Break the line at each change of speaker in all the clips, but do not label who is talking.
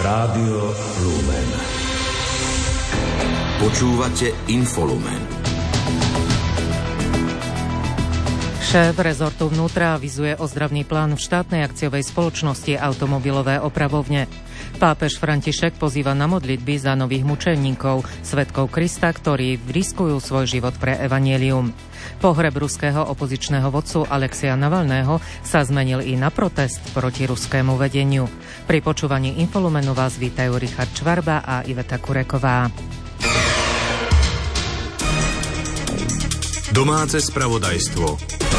Rádio Lumen. Počúvate Infolumen.
Šéf rezortu vnútra avizuje ozdravný plán v štátnej akciovej spoločnosti automobilové opravovne. Pápež František pozýva na modlitby za nových mučeníkov, svetkov Krista, ktorí riskujú svoj život pre evanielium. Pohreb ruského opozičného vodcu Alexia Navalného sa zmenil i na protest proti ruskému vedeniu. Pri počúvaní Infolumenu vás vítajú Richard Čvarba a Iveta Kureková.
Domáce spravodajstvo.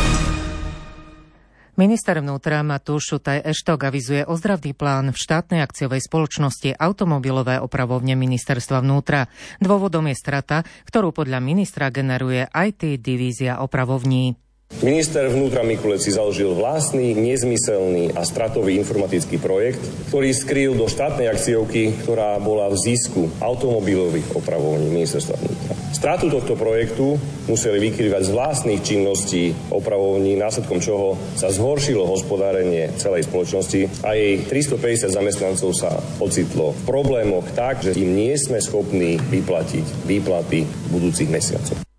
Minister vnútra Matúš Šutaj Eštok avizuje ozdravný plán v štátnej akciovej spoločnosti automobilové opravovne ministerstva vnútra. Dôvodom je strata, ktorú podľa ministra generuje IT divízia opravovní.
Minister vnútra Mikulec si založil vlastný, nezmyselný a stratový informatický projekt, ktorý skrýl do štátnej akciovky, ktorá bola v zisku automobilových opravovní ministerstva vnútra. Stratu tohto projektu museli vykrývať z vlastných činností opravovní, následkom čoho sa zhoršilo hospodárenie celej spoločnosti a jej 350 zamestnancov sa ocitlo v problémoch tak, že im nie sme schopní vyplatiť výplaty budúcich mesiacoch.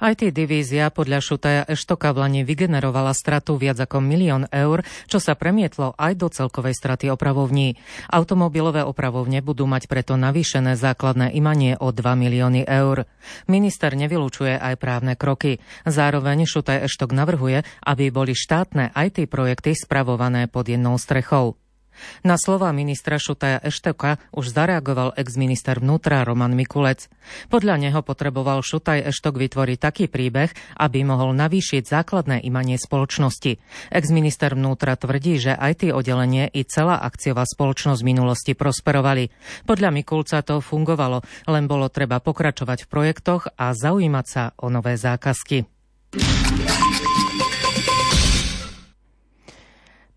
IT divízia podľa Šutaja Eštoka v Lani vygenerovala stratu viac ako milión eur, čo sa premietlo aj do celkovej straty opravovní. Automobilové opravovne budú mať preto navýšené základné imanie o 2 milióny eur. Minister nevylučuje aj právne kroky. Zároveň Šutaj Eštok navrhuje, aby boli štátne IT projekty spravované pod jednou strechou. Na slova ministra Šutaja Eštoka už zareagoval ex-minister vnútra Roman Mikulec. Podľa neho potreboval Šutaj Eštok vytvoriť taký príbeh, aby mohol navýšiť základné imanie spoločnosti. Ex-minister vnútra tvrdí, že aj tie oddelenie i celá akciová spoločnosť v minulosti prosperovali. Podľa Mikulca to fungovalo, len bolo treba pokračovať v projektoch a zaujímať sa o nové zákazky.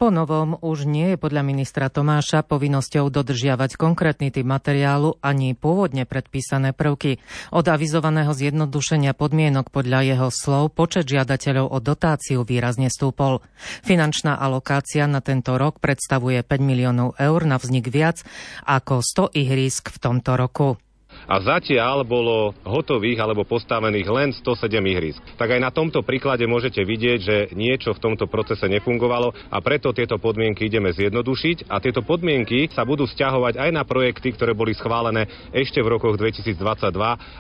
Po novom už nie je podľa ministra Tomáša povinnosťou dodržiavať konkrétny typ materiálu ani pôvodne predpísané prvky. Od avizovaného zjednodušenia podmienok podľa jeho slov počet žiadateľov o dotáciu výrazne stúpol. Finančná alokácia na tento rok predstavuje 5 miliónov eur na vznik viac ako 100 ihrisk v tomto roku
a zatiaľ bolo hotových alebo postavených len 107 ihrisk. Tak aj na tomto príklade môžete vidieť, že niečo v tomto procese nefungovalo a preto tieto podmienky ideme zjednodušiť a tieto podmienky sa budú vzťahovať aj na projekty, ktoré boli schválené ešte v rokoch 2022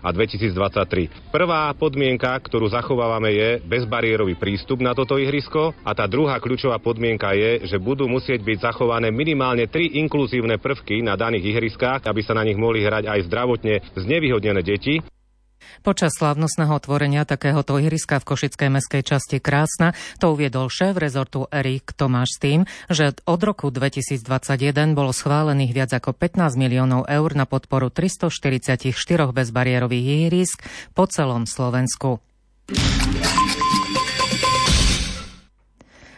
a 2023. Prvá podmienka, ktorú zachovávame je bezbariérový prístup na toto ihrisko a tá druhá kľúčová podmienka je, že budú musieť byť zachované minimálne tri inkluzívne prvky na daných ihriskách, aby sa na nich mohli hrať aj zdravotne znevýhodnené deti.
Počas slávnostného otvorenia takéhoto ihriska v Košickej meskej časti Krásna to uviedol šéf rezortu Erik Tomáš s tým, že od roku 2021 bolo schválených viac ako 15 miliónov eur na podporu 344 bezbariérových ihrisk po celom Slovensku.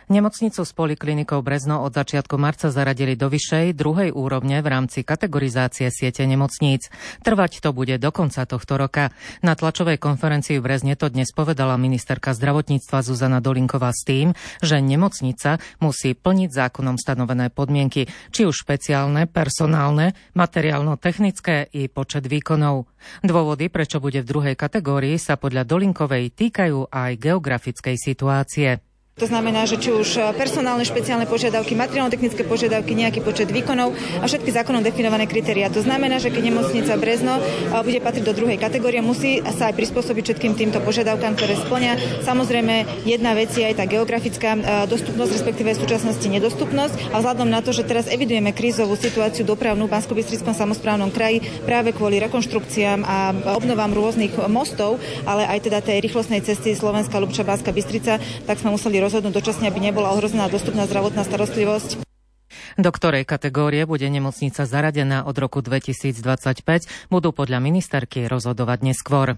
Nemocnicu s poliklinikou Brezno od začiatku marca zaradili do vyššej druhej úrovne v rámci kategorizácie siete nemocníc. Trvať to bude do konca tohto roka. Na tlačovej konferencii v Brezne to dnes povedala ministerka zdravotníctva Zuzana Dolinková s tým, že nemocnica musí plniť zákonom stanovené podmienky, či už špeciálne, personálne, materiálno-technické i počet výkonov. Dôvody, prečo bude v druhej kategórii, sa podľa Dolinkovej týkajú aj geografickej situácie.
To znamená, že či už e, personálne špeciálne požiadavky, materiálno-technické požiadavky, nejaký počet výkonov a všetky zákonom definované kritéria. To znamená, že keď nemocnica Brezno e, bude patriť do druhej kategórie, musí sa aj prispôsobiť všetkým týmto požiadavkám, ktoré splňa. Samozrejme, jedna vec je aj tá geografická e, dostupnosť, respektíve v súčasnosti nedostupnosť. A vzhľadom na to, že teraz evidujeme krízovú situáciu dopravnú v bansko samozprávnom kraji práve kvôli rekonštrukciám a obnovám rôznych mostov, ale aj teda tej rýchlostnej cesty Slovenská Lubča Bánska Bystrica, tak sme museli rozhodnúť dočasne, aby nebola ohrozená dostupná zdravotná starostlivosť.
Do ktorej kategórie bude nemocnica zaradená od roku 2025, budú podľa ministerky rozhodovať neskôr.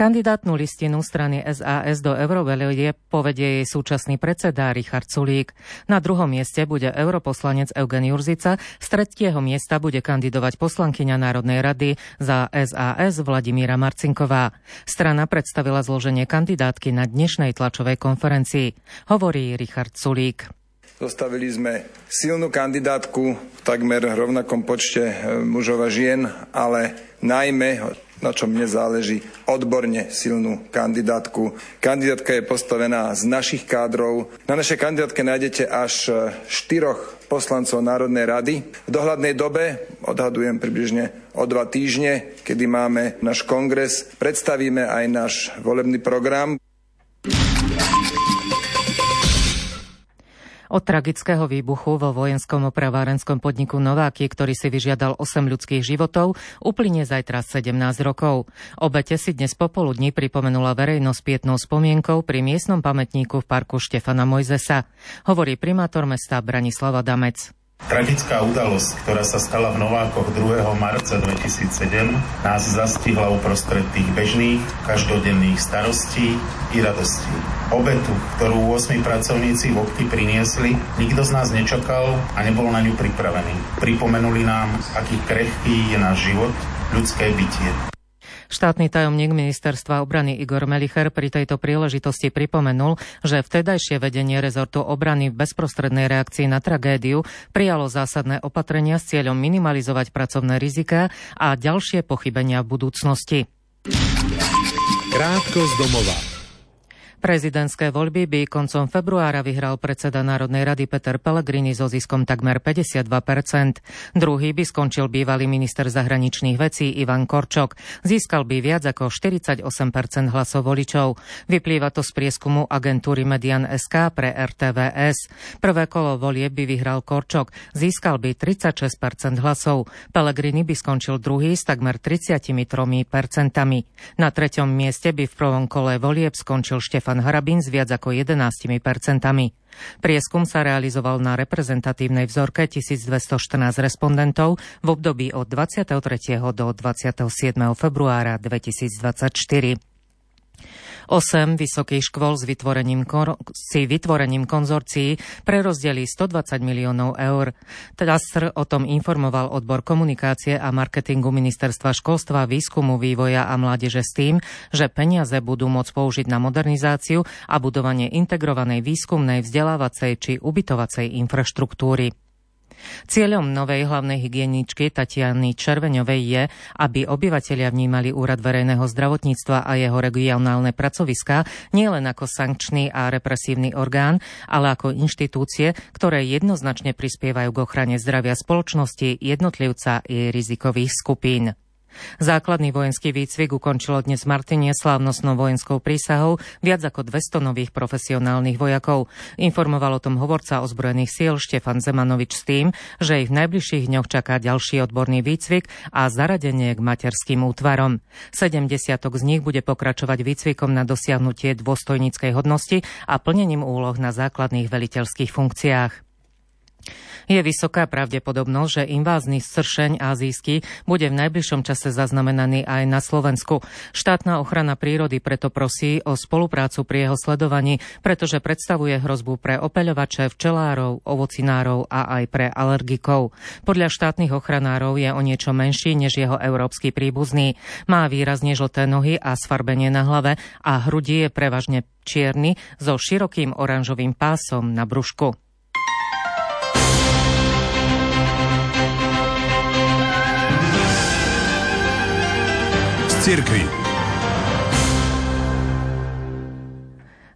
Kandidátnu listinu strany SAS do Eurovelie povedie jej súčasný predseda Richard Sulík. Na druhom mieste bude europoslanec Eugen Jurzica, z tretieho miesta bude kandidovať poslankyňa Národnej rady za SAS Vladimíra Marcinková. Strana predstavila zloženie kandidátky na dnešnej tlačovej konferencii. Hovorí Richard Sulík.
Zostavili sme silnú kandidátku v takmer rovnakom počte e, mužov a žien, ale najmä na čom mne záleží, odborne silnú kandidátku. Kandidátka je postavená z našich kádrov. Na našej kandidátke nájdete až e, štyroch poslancov Národnej rady. V dohľadnej dobe, odhadujem približne o dva týždne, kedy máme náš kongres, predstavíme aj náš volebný program.
Od tragického výbuchu vo vojenskom opravárenskom podniku Nováky, ktorý si vyžiadal 8 ľudských životov, uplynie zajtra 17 rokov. Obete si dnes popoludní pripomenula verejnosť pietnou spomienkou pri miestnom pamätníku v parku Štefana Mojzesa. Hovorí primátor mesta Branislava Damec.
Tragická udalosť, ktorá sa stala v Novákoch 2. marca 2007, nás zastihla uprostred tých bežných, každodenných starostí i radostí. Obetu, ktorú 8 pracovníci v okti priniesli, nikto z nás nečakal a nebol na ňu pripravený. Pripomenuli nám, aký krehký je náš život, ľudské bytie.
Štátny tajomník ministerstva obrany Igor Melicher pri tejto príležitosti pripomenul, že vtedajšie vedenie rezortu obrany v bezprostrednej reakcii na tragédiu prijalo zásadné opatrenia s cieľom minimalizovať pracovné rizika a ďalšie pochybenia v budúcnosti.
Krátko z domova.
Prezidentské voľby by koncom februára vyhral predseda Národnej rady Peter Pellegrini so ziskom takmer 52%. Druhý by skončil bývalý minister zahraničných vecí Ivan Korčok. Získal by viac ako 48% hlasov voličov. Vyplýva to z prieskumu agentúry Median SK pre RTVS. Prvé kolo volie by vyhral Korčok. Získal by 36% hlasov. Pellegrini by skončil druhý s takmer 33%. Na treťom mieste by v prvom kole volieb skončil Štefan Štefan Harabin s viac ako 11 percentami. Prieskum sa realizoval na reprezentatívnej vzorke 1214 respondentov v období od 23. do 27. februára 2024. 8 vysokých škôl s vytvorením, si vytvorením konzorcií prerozdelí 120 miliónov eur. TASR o tom informoval odbor komunikácie a marketingu Ministerstva školstva, výskumu, vývoja a mládeže s tým, že peniaze budú môcť použiť na modernizáciu a budovanie integrovanej výskumnej, vzdelávacej či ubytovacej infraštruktúry. Cieľom novej hlavnej hygieničky Tatiany Červeňovej je, aby obyvatelia vnímali Úrad verejného zdravotníctva a jeho regionálne pracoviská nielen ako sankčný a represívny orgán, ale ako inštitúcie, ktoré jednoznačne prispievajú k ochrane zdravia spoločnosti, jednotlivca i rizikových skupín. Základný vojenský výcvik ukončilo dnes Martinie slávnostnou vojenskou prísahou viac ako 200 nových profesionálnych vojakov. Informoval o tom hovorca ozbrojených síl Štefan Zemanovič s tým, že ich v najbližších dňoch čaká ďalší odborný výcvik a zaradenie k materským útvarom. 70 z nich bude pokračovať výcvikom na dosiahnutie dôstojníckej hodnosti a plnením úloh na základných veliteľských funkciách. Je vysoká pravdepodobnosť, že invázny sršeň azijský bude v najbližšom čase zaznamenaný aj na Slovensku. Štátna ochrana prírody preto prosí o spoluprácu pri jeho sledovaní, pretože predstavuje hrozbu pre opeľovače, včelárov, ovocinárov a aj pre alergikov. Podľa štátnych ochranárov je o niečo menší než jeho európsky príbuzný. Má výrazne žlté nohy a sfarbenie na hlave a hrudi je prevažne čierny so širokým oranžovým pásom na brúšku.
Cirkvi.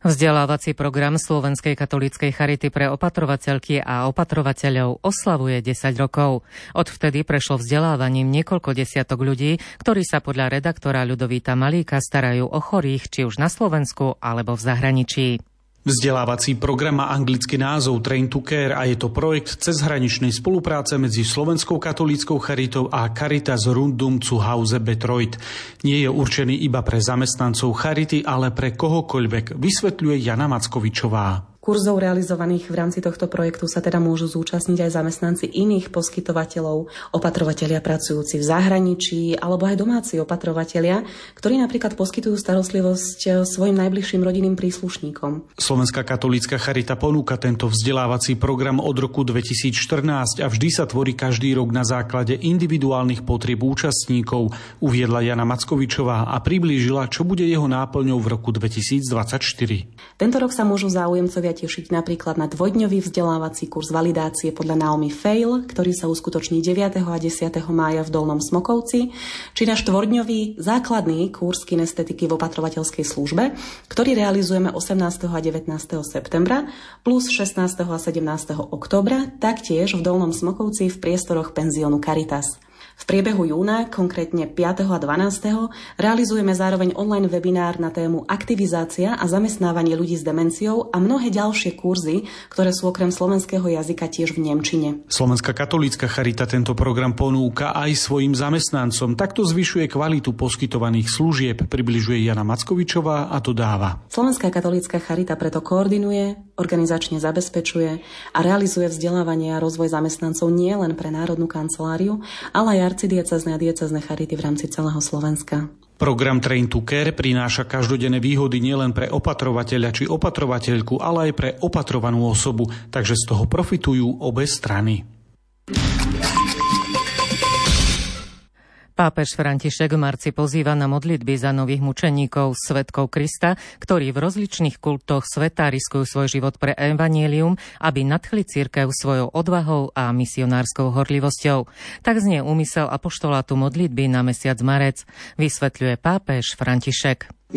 Vzdelávací program Slovenskej katolíckej charity pre opatrovateľky a opatrovateľov oslavuje 10 rokov. Odvtedy prešlo vzdelávaním niekoľko desiatok ľudí, ktorí sa podľa redaktora Ľudovíta Malíka starajú o chorých či už na Slovensku alebo v zahraničí.
Vzdelávací program má anglický názov Train to Care a je to projekt cezhraničnej spolupráce medzi Slovenskou katolíckou charitou a Caritas Rundum zu Hause Betroit. Nie je určený iba pre zamestnancov charity, ale pre kohokoľvek, vysvetľuje Jana Mackovičová.
Kurzov realizovaných v rámci tohto projektu sa teda môžu zúčastniť aj zamestnanci iných poskytovateľov, opatrovatelia pracujúci v zahraničí alebo aj domáci opatrovatelia, ktorí napríklad poskytujú starostlivosť svojim najbližším rodinným príslušníkom.
Slovenská katolícka charita ponúka tento vzdelávací program od roku 2014 a vždy sa tvorí každý rok na základe individuálnych potrieb účastníkov, uviedla Jana Mackovičová a priblížila, čo bude jeho náplňou v roku 2024.
Tento rok sa môžu záujemcovia tešiť napríklad na dvojdňový vzdelávací kurz validácie podľa Naomi Fail, ktorý sa uskutoční 9. a 10. mája v Dolnom Smokovci, či na štvordňový základný kurz kinestetiky v opatrovateľskej službe, ktorý realizujeme 18. a 19. septembra, plus 16. a 17. oktobra, taktiež v Dolnom Smokovci v priestoroch penziónu Caritas. V priebehu júna, konkrétne 5. a 12. realizujeme zároveň online webinár na tému aktivizácia a zamestnávanie ľudí s demenciou a mnohé ďalšie kurzy, ktoré sú okrem slovenského jazyka tiež v Nemčine.
Slovenská katolícka charita tento program ponúka aj svojim zamestnancom. Takto zvyšuje kvalitu poskytovaných služieb, približuje Jana Mackovičová a to dáva.
Slovenská katolícka charita preto koordinuje, organizačne zabezpečuje a realizuje vzdelávanie a rozvoj zamestnancov nie len pre Národnú kanceláriu, ale aj arcidiecezne a diecezne charity v rámci celého Slovenska.
Program Train to Care prináša každodenné výhody nielen pre opatrovateľa či opatrovateľku, ale aj pre opatrovanú osobu, takže z toho profitujú obe strany.
Pápež František v marci pozýva na modlitby za nových mučeníkov, svetkov Krista, ktorí v rozličných kultoch sveta riskujú svoj život pre evanielium, aby nadchli církev svojou odvahou a misionárskou horlivosťou. Tak znie úmysel apoštolátu modlitby na mesiac marec, vysvetľuje pápež František.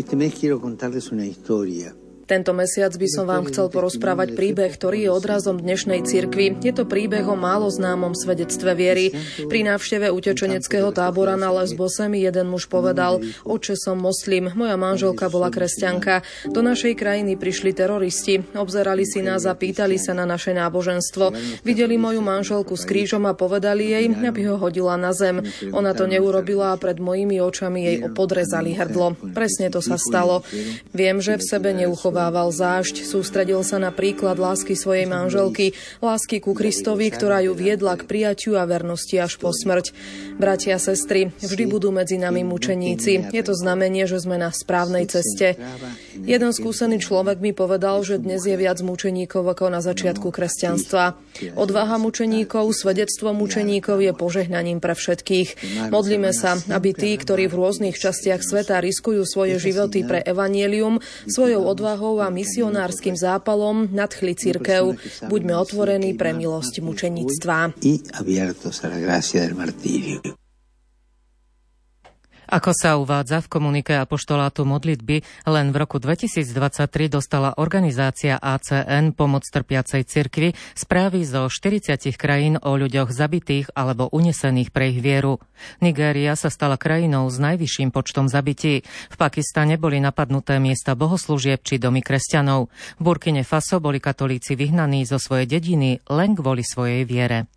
Tento mesiac by som vám chcel porozprávať príbeh, ktorý je odrazom dnešnej cirkvi. Je to príbeh o málo známom svedectve viery. Pri návšteve utečeneckého tábora na Lesbose mi jeden muž povedal, oče som moslim, moja manželka bola kresťanka. Do našej krajiny prišli teroristi, obzerali si nás a pýtali sa na naše náboženstvo. Videli moju manželku s krížom a povedali jej, aby ho hodila na zem. Ona to neurobila a pred mojimi očami jej podrezali hrdlo. Presne to sa stalo. Viem, že v sebe neuchovala schovával zášť, sústredil sa na príklad lásky svojej manželky, lásky ku Kristovi, ktorá ju viedla k prijaťu a vernosti až po smrť. Bratia a sestry, vždy budú medzi nami mučeníci. Je to znamenie, že sme na správnej ceste. Jeden skúsený človek mi povedal, že dnes je viac mučeníkov ako na začiatku kresťanstva. Odvaha mučeníkov, svedectvo mučeníkov je požehnaním pre všetkých. Modlíme sa, aby tí, ktorí v rôznych častiach sveta riskujú svoje životy pre evanielium, svojou odvahou odvahou a misionárskym zápalom nadchli cirkev. Buďme otvorení pre milosť mučenictva.
Ako sa uvádza v komunike apoštolátu modlitby, len v roku 2023 dostala organizácia ACN Pomoc trpiacej cirkvi správy zo 40 krajín o ľuďoch zabitých alebo unesených pre ich vieru. Nigéria sa stala krajinou s najvyšším počtom zabití. V Pakistane boli napadnuté miesta bohoslúžieb či domy kresťanov. V Burkine Faso boli katolíci vyhnaní zo svojej dediny len kvôli svojej viere.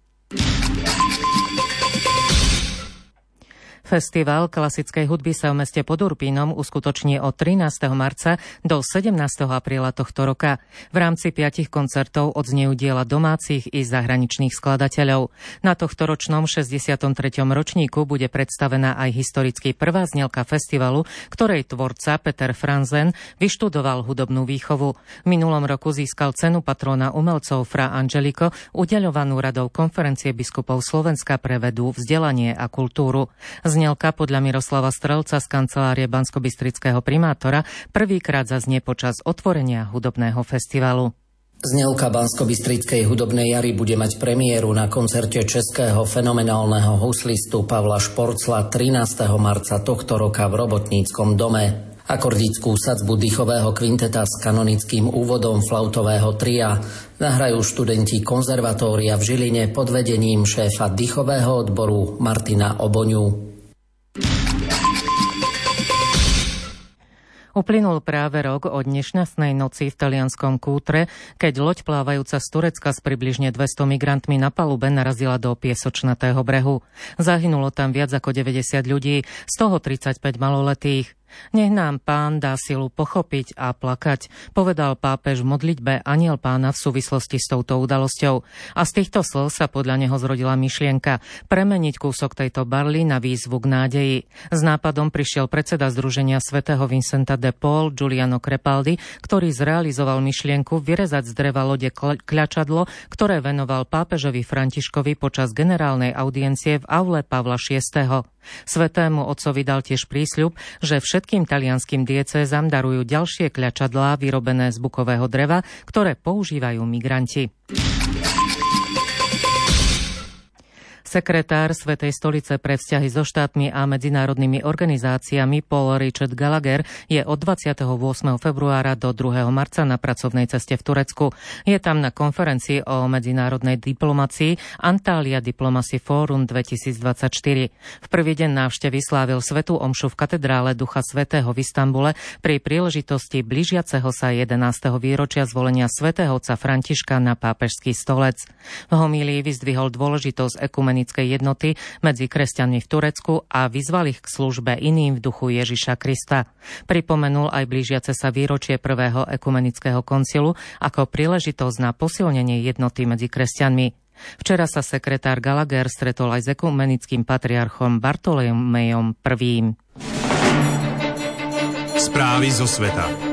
Festival klasickej hudby sa v meste pod Urpínom uskutoční od 13. marca do 17. apríla tohto roka. V rámci piatich koncertov odznejú diela domácich i zahraničných skladateľov. Na tohto ročnom 63. ročníku bude predstavená aj historicky prvá znelka festivalu, ktorej tvorca Peter Franzen vyštudoval hudobnú výchovu. V minulom roku získal cenu patrona umelcov Fra Angelico, udeľovanú radou konferencie biskupov Slovenska pre vedu, vzdelanie a kultúru. Z Znelka podľa Miroslava Strelca z kancelárie Banskobistrického primátora prvýkrát zaznie počas otvorenia hudobného festivalu.
Znelka Banskobistrickej hudobnej jary bude mať premiéru na koncerte českého fenomenálneho huslistu Pavla Šporcla 13. marca tohto roka v Robotníckom dome. Akordickú sadzbu dýchového kvinteta s kanonickým úvodom flautového tria nahrajú študenti konzervatória v Žiline pod vedením šéfa dýchového odboru Martina Oboňu.
Uplynul práve rok od nešťastnej noci v talianskom Kútre, keď loď plávajúca z Turecka s približne 200 migrantmi na palube narazila do piesočnatého brehu. Zahynulo tam viac ako 90 ľudí, z toho 35 maloletých. Nech nám pán dá silu pochopiť a plakať, povedal pápež v modlitbe aniel pána v súvislosti s touto udalosťou. A z týchto slov sa podľa neho zrodila myšlienka premeniť kúsok tejto barly na výzvu k nádeji. S nápadom prišiel predseda Združenia svätého Vincenta de Paul Giuliano Crepaldi, ktorý zrealizoval myšlienku vyrezať z dreva lode kľačadlo, ktoré venoval pápežovi Františkovi počas generálnej audiencie v aule Pavla VI. Svetému otcovi dal tiež prísľub, že všetkým talianským diecézam darujú ďalšie kľačadlá vyrobené z bukového dreva, ktoré používajú migranti. Sekretár Svetej stolice pre vzťahy so štátmi a medzinárodnými organizáciami Paul Richard Gallagher je od 28. februára do 2. marca na pracovnej ceste v Turecku. Je tam na konferencii o medzinárodnej diplomácii Antalya Diplomacy Forum 2024. V prvý deň návštevy slávil Svetu Omšu v katedrále Ducha Svetého v Istambule pri príležitosti blížiaceho sa 11. výročia zvolenia svätého otca Františka na pápežský stolec. V homílii vyzdvihol dôležitosť ekumeny ekumenickej jednoty medzi kresťanmi v Turecku a vyzval ich k službe iným v duchu Ježiša Krista. Pripomenul aj blížiace sa výročie prvého ekumenického koncilu ako príležitosť na posilnenie jednoty medzi kresťanmi. Včera sa sekretár Gallagher stretol aj s ekumenickým patriarchom Bartolomejom I.
Správy zo sveta.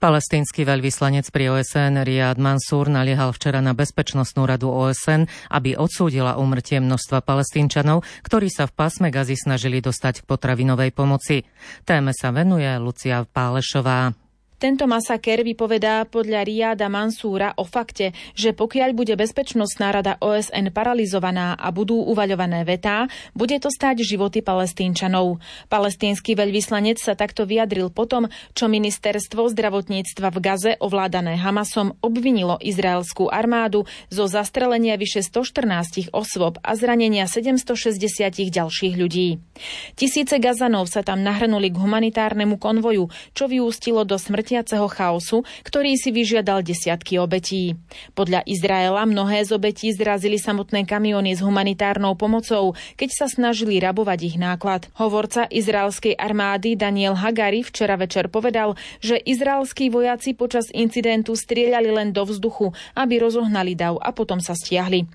Palestínsky veľvyslanec pri OSN Riad Mansur naliehal včera na Bezpečnostnú radu OSN, aby odsúdila umrtie množstva palestínčanov, ktorí sa v pásme Gazi snažili dostať k potravinovej pomoci. Téme sa venuje Lucia Pálešová.
Tento masaker vypovedá podľa Riada Mansúra o fakte, že pokiaľ bude Bezpečnostná rada OSN paralizovaná a budú uvaľované vetá, bude to stáť životy palestínčanov. Palestínsky veľvyslanec sa takto vyjadril potom, čo ministerstvo zdravotníctva v Gaze ovládané Hamasom obvinilo izraelskú armádu zo zastrelenia vyše 114 osôb a zranenia 760 ďalších ľudí. Tisíce Gazanov sa tam nahrnuli k humanitárnemu konvoju, čo vyústilo do smrti smrtiaceho chaosu, ktorý si vyžiadal desiatky obetí. Podľa Izraela mnohé z obetí zrazili samotné kamiony s humanitárnou pomocou, keď sa snažili rabovať ich náklad. Hovorca izraelskej armády Daniel Hagari včera večer povedal, že izraelskí vojaci počas incidentu strieľali len do vzduchu, aby rozohnali dav a potom sa stiahli.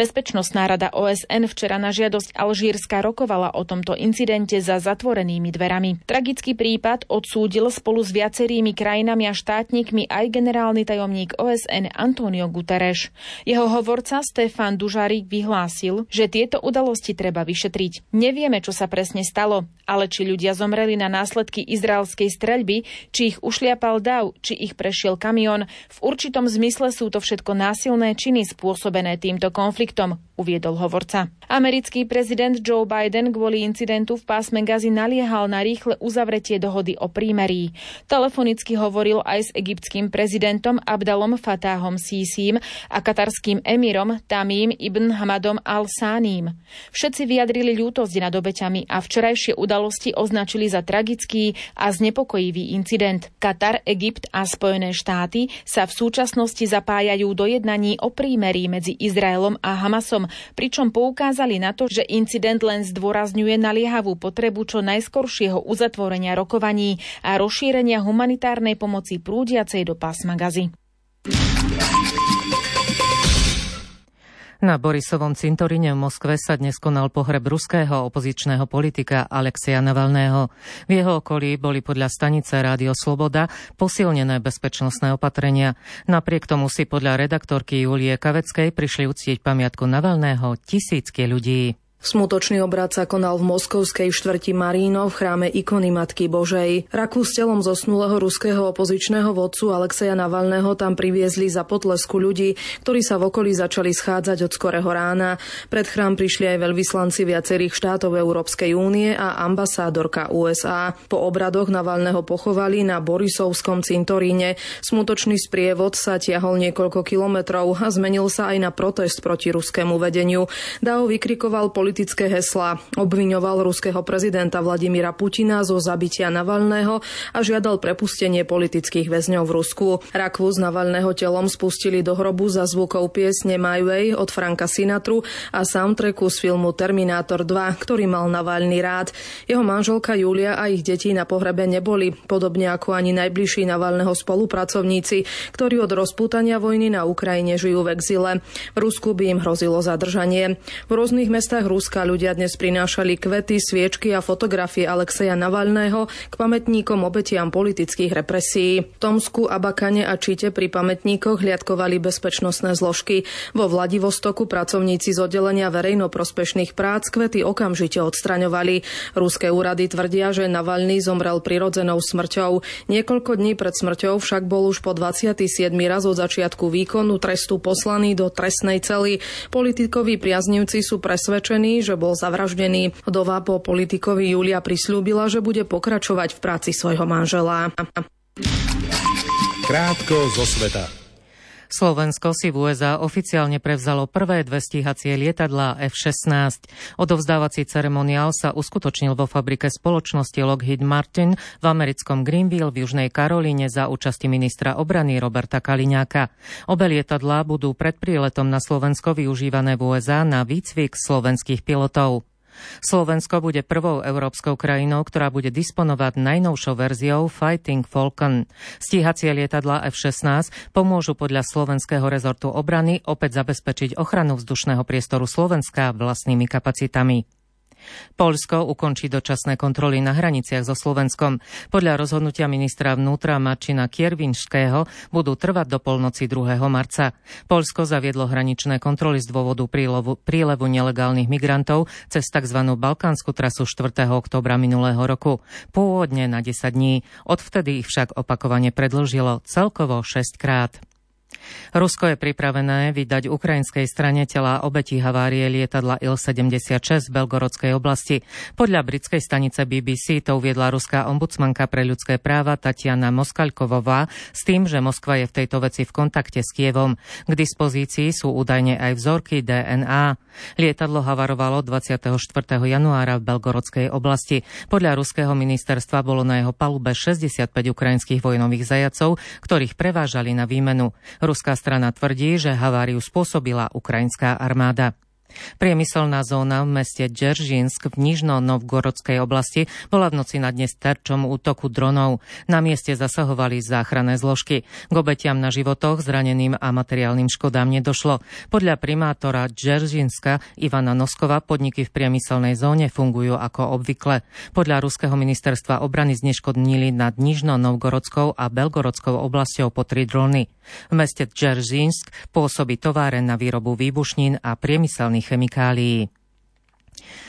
Bezpečnostná rada OSN včera na žiadosť Alžírska rokovala o tomto incidente za zatvorenými dverami. Tragický prípad odsúdil spolu s viacerými krajinami a štátnikmi aj generálny tajomník OSN Antonio Guterres. Jeho hovorca Stefan Dužarik vyhlásil, že tieto udalosti treba vyšetriť. Nevieme, čo sa presne stalo, ale či ľudia zomreli na následky izraelskej streľby, či ich ušliapal dav, či ich prešiel kamión, v určitom zmysle sú to všetko násilné činy spôsobené týmto konfliktom, uviedol hovorca. Americký prezident Joe Biden kvôli incidentu v pásme Gazy naliehal na rýchle uzavretie dohody o prímerí. Telefonicky hovoril aj s egyptským prezidentom Abdalom Fatáhom Sísim a katarským emírom Tamím ibn Hamadom al-Sánim. Všetci vyjadrili ľútosť nad obeťami a včerajšie udalosti označili za tragický a znepokojivý incident. Katar, Egypt a Spojené štáty sa v súčasnosti zapájajú do jednaní o prímerí medzi Izraelom a Hamasom, pričom poukázali na to, že incident len zdôrazňuje naliehavú potrebu čo najskoršieho uzatvorenia rokovaní a rozšírenia humanitárnej pomoci prúdiacej do pásma gazy.
Na Borisovom cintoríne v Moskve sa dnes konal pohreb ruského opozičného politika Alexia Navalného. V jeho okolí boli podľa stanice Rádio Sloboda posilnené bezpečnostné opatrenia. Napriek tomu si podľa redaktorky Julie Kaveckej prišli uctieť pamiatku Navalného tisícky ľudí.
Smutočný obrad sa konal v moskovskej štvrti Maríno v chráme ikony Matky Božej. Raku s telom zosnulého ruského opozičného vodcu Alexeja Navalného tam priviezli za potlesku ľudí, ktorí sa v okolí začali schádzať od skorého rána. Pred chrám prišli aj veľvyslanci viacerých štátov Európskej únie a ambasádorka USA. Po obradoch Navalného pochovali na Borisovskom cintoríne. Smutočný sprievod sa tiahol niekoľko kilometrov a zmenil sa aj na protest proti ruskému vedeniu. Dao vykrikoval politické heslá. Obviňoval ruského prezidenta Vladimíra Putina zo zabitia Navalného a žiadal prepustenie politických väzňov v Rusku. Rakvu s Navalného telom spustili do hrobu za zvukov piesne My Way od Franka Sinatru a soundtracku z filmu Terminátor 2, ktorý mal Navalny rád. Jeho manželka Julia a ich deti na pohrebe neboli, podobne ako ani najbližší Navalného spolupracovníci, ktorí od rozpútania vojny na Ukrajine žijú v exile. V Rusku by im hrozilo zadržanie. V rôznych mestách Ruska ľudia dnes prinášali kvety, sviečky a fotografie Alexeja Navalného k pamätníkom obetiam politických represí. V Tomsku, Abakane a Čite pri pamätníkoch hliadkovali bezpečnostné zložky. Vo Vladivostoku pracovníci z oddelenia verejnoprospešných prác kvety okamžite odstraňovali. Ruské úrady tvrdia, že Navalný zomrel prirodzenou smrťou. Niekoľko dní pred smrťou však bol už po 27 raz od začiatku výkonu trestu poslaný do trestnej cely. Politikoví priaznivci sú presvedčení, že bol zavraždený. Dová po politikovi Julia prislúbila, že bude pokračovať v práci svojho manžela.
Krátko zo sveta.
Slovensko si v USA oficiálne prevzalo prvé dve stíhacie lietadlá F-16. Odovzdávací ceremoniál sa uskutočnil vo fabrike spoločnosti Lockheed Martin v americkom Greenville v Južnej Karolíne za účasti ministra obrany Roberta Kaliňáka. Obe lietadlá budú pred príletom na Slovensko využívané v USA na výcvik slovenských pilotov. Slovensko bude prvou európskou krajinou, ktorá bude disponovať najnovšou verziou Fighting Falcon. Stíhacie lietadla F-16 pomôžu podľa slovenského rezortu obrany opäť zabezpečiť ochranu vzdušného priestoru Slovenska vlastnými kapacitami. Polsko ukončí dočasné kontroly na hraniciach so Slovenskom. Podľa rozhodnutia ministra vnútra Marčina Kiervinského budú trvať do polnoci 2. marca. Polsko zaviedlo hraničné kontroly z dôvodu prílevu, prílevu nelegálnych migrantov cez tzv. balkánsku trasu 4. oktobra minulého roku. Pôvodne na 10 dní. Odvtedy ich však opakovane predlžilo celkovo 6 krát. Rusko je pripravené vydať ukrajinskej strane tela obetí havárie lietadla Il-76 v Belgorodskej oblasti. Podľa britskej stanice BBC to uviedla ruská ombudsmanka pre ľudské práva Tatiana Moskalkovová s tým, že Moskva je v tejto veci v kontakte s Kievom. K dispozícii sú údajne aj vzorky DNA. Lietadlo havarovalo 24. januára v Belgorodskej oblasti. Podľa ruského ministerstva bolo na jeho palube 65 ukrajinských vojnových zajacov, ktorých prevážali na výmenu. Ruská strana tvrdí, že haváriu spôsobila ukrajinská armáda. Priemyselná zóna v meste Džeržinsk v Nižno-Novgorodskej oblasti bola v noci na dnes terčom útoku dronov. Na mieste zasahovali záchranné zložky. K obetiam na životoch, zraneným a materiálnym škodám nedošlo. Podľa primátora Džeržinska Ivana Noskova podniky v priemyselnej zóne fungujú ako obvykle. Podľa ruského ministerstva obrany zneškodnili nad Nižno-Novgorodskou a Belgorodskou oblasťou po tri drony. V meste Džeržinsk pôsobí továren na výrobu výbušnín a priemyselných chemikálií.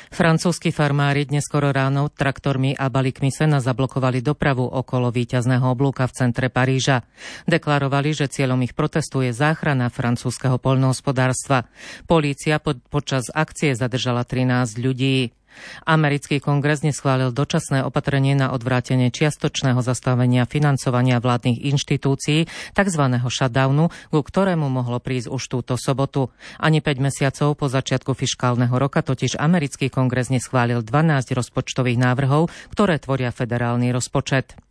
Francúzski farmári dnes skoro ráno traktormi a balíkmi sena zablokovali dopravu okolo víťazného oblúka v centre Paríža. Deklarovali, že cieľom ich protestu je záchrana francúzského poľnohospodárstva. Polícia po- počas akcie zadržala 13 ľudí. Americký kongres neschválil dočasné opatrenie na odvrátenie čiastočného zastavenia financovania vládnych inštitúcií, tzv. shutdownu, ku ktorému mohlo prísť už túto sobotu. Ani 5 mesiacov po začiatku fiškálneho roka totiž americký kongres neschválil 12 rozpočtových návrhov, ktoré tvoria federálny rozpočet.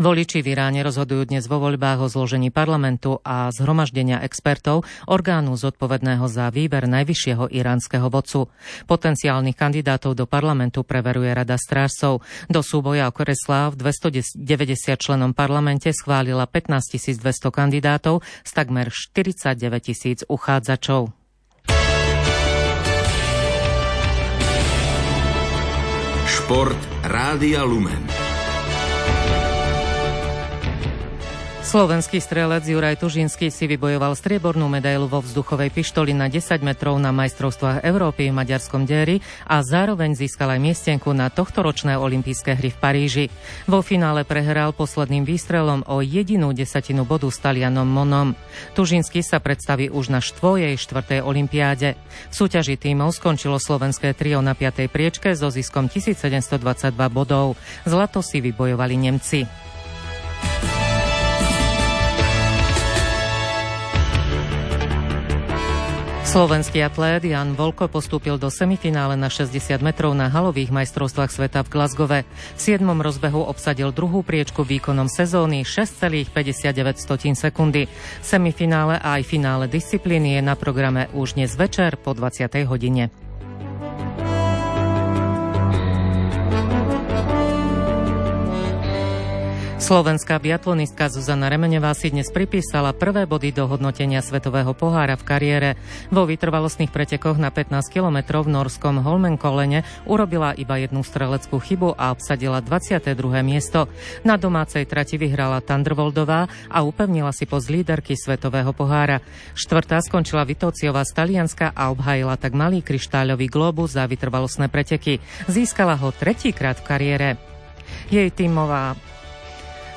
Voliči v Iráne rozhodujú dnes vo voľbách o zložení parlamentu a zhromaždenia expertov orgánu zodpovedného za výber najvyššieho iránskeho vodcu. Potenciálnych kandidátov do parlamentu preveruje Rada strážcov. Do súboja o kreslá v 290 členom parlamente schválila 15 200 kandidátov z takmer 49 tisíc uchádzačov.
Šport Rádia Lumen.
Slovenský strelec Juraj Tužinský si vybojoval striebornú medailu vo vzduchovej pištoli na 10 metrov na majstrovstvách Európy v maďarskom Deri a zároveň získal aj miestenku na tohtoročné olympijské hry v Paríži. Vo finále prehral posledným výstrelom o jedinú desatinu bodu s Talianom Monom. Tužinský sa predstaví už na štvojej štvrtej olympiáde. V súťaži tímov skončilo slovenské trio na 5. priečke so ziskom 1722 bodov. Zlato si vybojovali Nemci. Slovenský atlét Jan Volko postúpil do semifinále na 60 metrov na halových majstrovstvách sveta v Glasgowe. V 7. rozbehu obsadil druhú priečku výkonom sezóny 6,59 sekundy. Semifinále a aj finále disciplíny je na programe už dnes večer po 20. hodine. Slovenská biatlonistka Zuzana Remeňová si dnes pripísala prvé body do hodnotenia Svetového pohára v kariére. Vo vytrvalostných pretekoch na 15 km v norskom Holmenkolene urobila iba jednu streleckú chybu a obsadila 22. miesto. Na domácej trati vyhrala Tandrvoldová a upevnila si poz líderky Svetového pohára. Štvrtá skončila Vitociová z Talianska a obhajila tak malý kryštáľový globus za vytrvalostné preteky. Získala ho tretíkrát v kariére. Jej tímová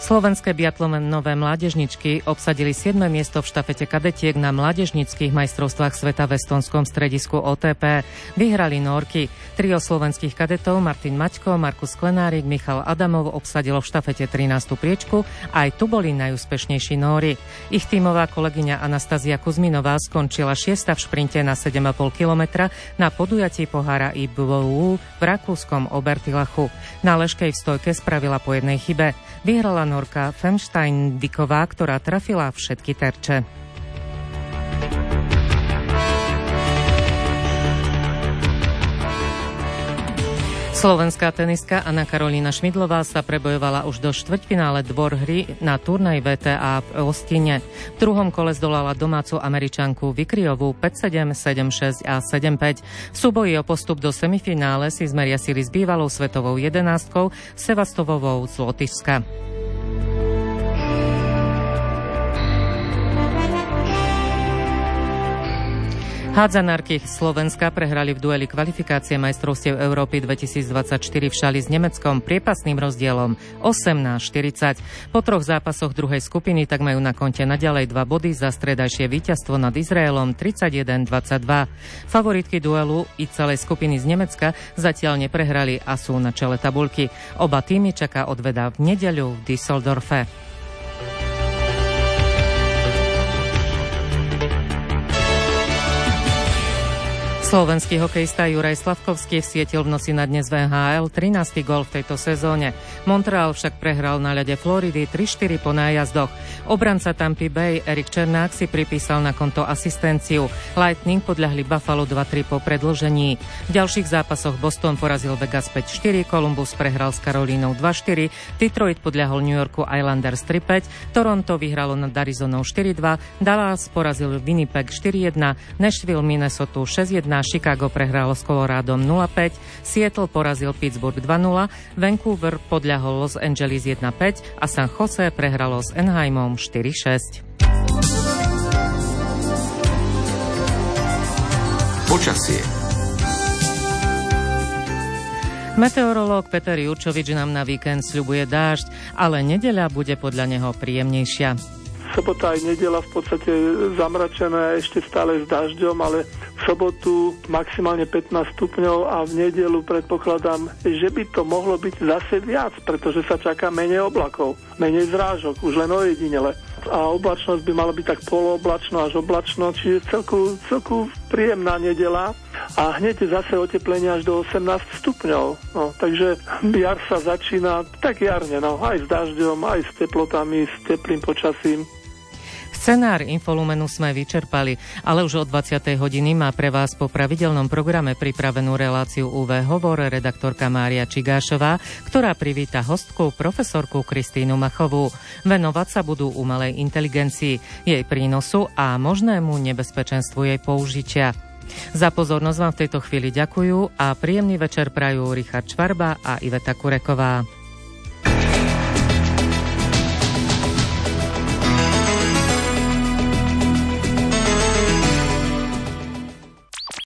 Slovenské biatlonové mládežničky obsadili 7. miesto v štafete kadetiek na mládežnických majstrovstvách sveta v estonskom stredisku OTP. Vyhrali Norky. Trio slovenských kadetov Martin Maťko, Markus Klenárik, Michal Adamov obsadilo v štafete 13. priečku. Aj tu boli najúspešnejší Nóri. Ich tímová kolegyňa Anastázia Kuzminová skončila 6. v šprinte na 7,5 km na podujatí pohára IBU v rakúskom Obertilachu. Na ležkej v stojke spravila po jednej chybe. Vyhrala Norka Femstein-Diková, ktorá trafila všetky terče. Slovenská tenistka Anna Karolína Šmidlová sa prebojovala už do štvrťfinále dvor hry na turnaj VTA v Ostine. V druhom kole zdolala domácu američanku Vikriovú 5-7, 7-6 a 7-5. V súboji o postup do semifinále si zmeria sily s bývalou svetovou jedenástkou Sevastovovou z Lotyšska. Hádzanárky Slovenska prehrali v dueli kvalifikácie majstrovstiev Európy 2024 v šali s Nemeckom priepasným rozdielom 18-40. Po troch zápasoch druhej skupiny tak majú na konte naďalej dva body za stredajšie víťazstvo nad Izraelom 31-22. Favoritky duelu i celej skupiny z Nemecka zatiaľ neprehrali a sú na čele tabulky. Oba týmy čaká odveda v nedeľu v Düsseldorfe. Slovenský hokejista Juraj Slavkovský vsietil v noci na dnes VHL 13. gol v tejto sezóne. Montreal však prehral na ľade Floridy 3-4 po nájazdoch. Obranca Tampa Bay Erik Černák si pripísal na konto asistenciu. Lightning podľahli Buffalo 2-3 po predlžení. V ďalších zápasoch Boston porazil Vegas 5-4, Columbus prehral s Karolínou 2-4, Detroit podľahol New Yorku Islanders 3-5, Toronto vyhralo nad Arizonou 4-2, Dallas porazil Winnipeg 4-1, Nashville Minnesota 6-1, Chicago prehralo s Coloradom 0-5, Seattle porazil Pittsburgh 2-0, Vancouver podľahol Los Angeles 1-5 a San Jose prehralo s Enheimom 4-6.
Počasie
Meteorológ Peter Jurčovič nám na víkend sľubuje dážď, ale nedeľa bude podľa neho príjemnejšia
sobota aj nedela v podstate zamračené ešte stále s dažďom, ale v sobotu maximálne 15 stupňov a v nedelu predpokladám, že by to mohlo byť zase viac, pretože sa čaká menej oblakov, menej zrážok, už len ojedinele a oblačnosť by mala byť tak polooblačno až oblačno, čiže celku, celku príjemná nedela a hneď zase oteplenie až do 18 stupňov. No, takže jar sa začína tak jarne, no, aj s dažďom, aj s teplotami, s teplým počasím.
Scenár Infolumenu sme vyčerpali, ale už o 20. hodiny má pre vás po pravidelnom programe pripravenú reláciu UV Hovor redaktorka Mária Čigášová, ktorá privíta hostku profesorku Kristínu Machovú. Venovať sa budú umelej inteligencii, jej prínosu a možnému nebezpečenstvu jej použitia. Za pozornosť vám v tejto chvíli ďakujú a príjemný večer prajú Richard Čvarba a Iveta Kureková.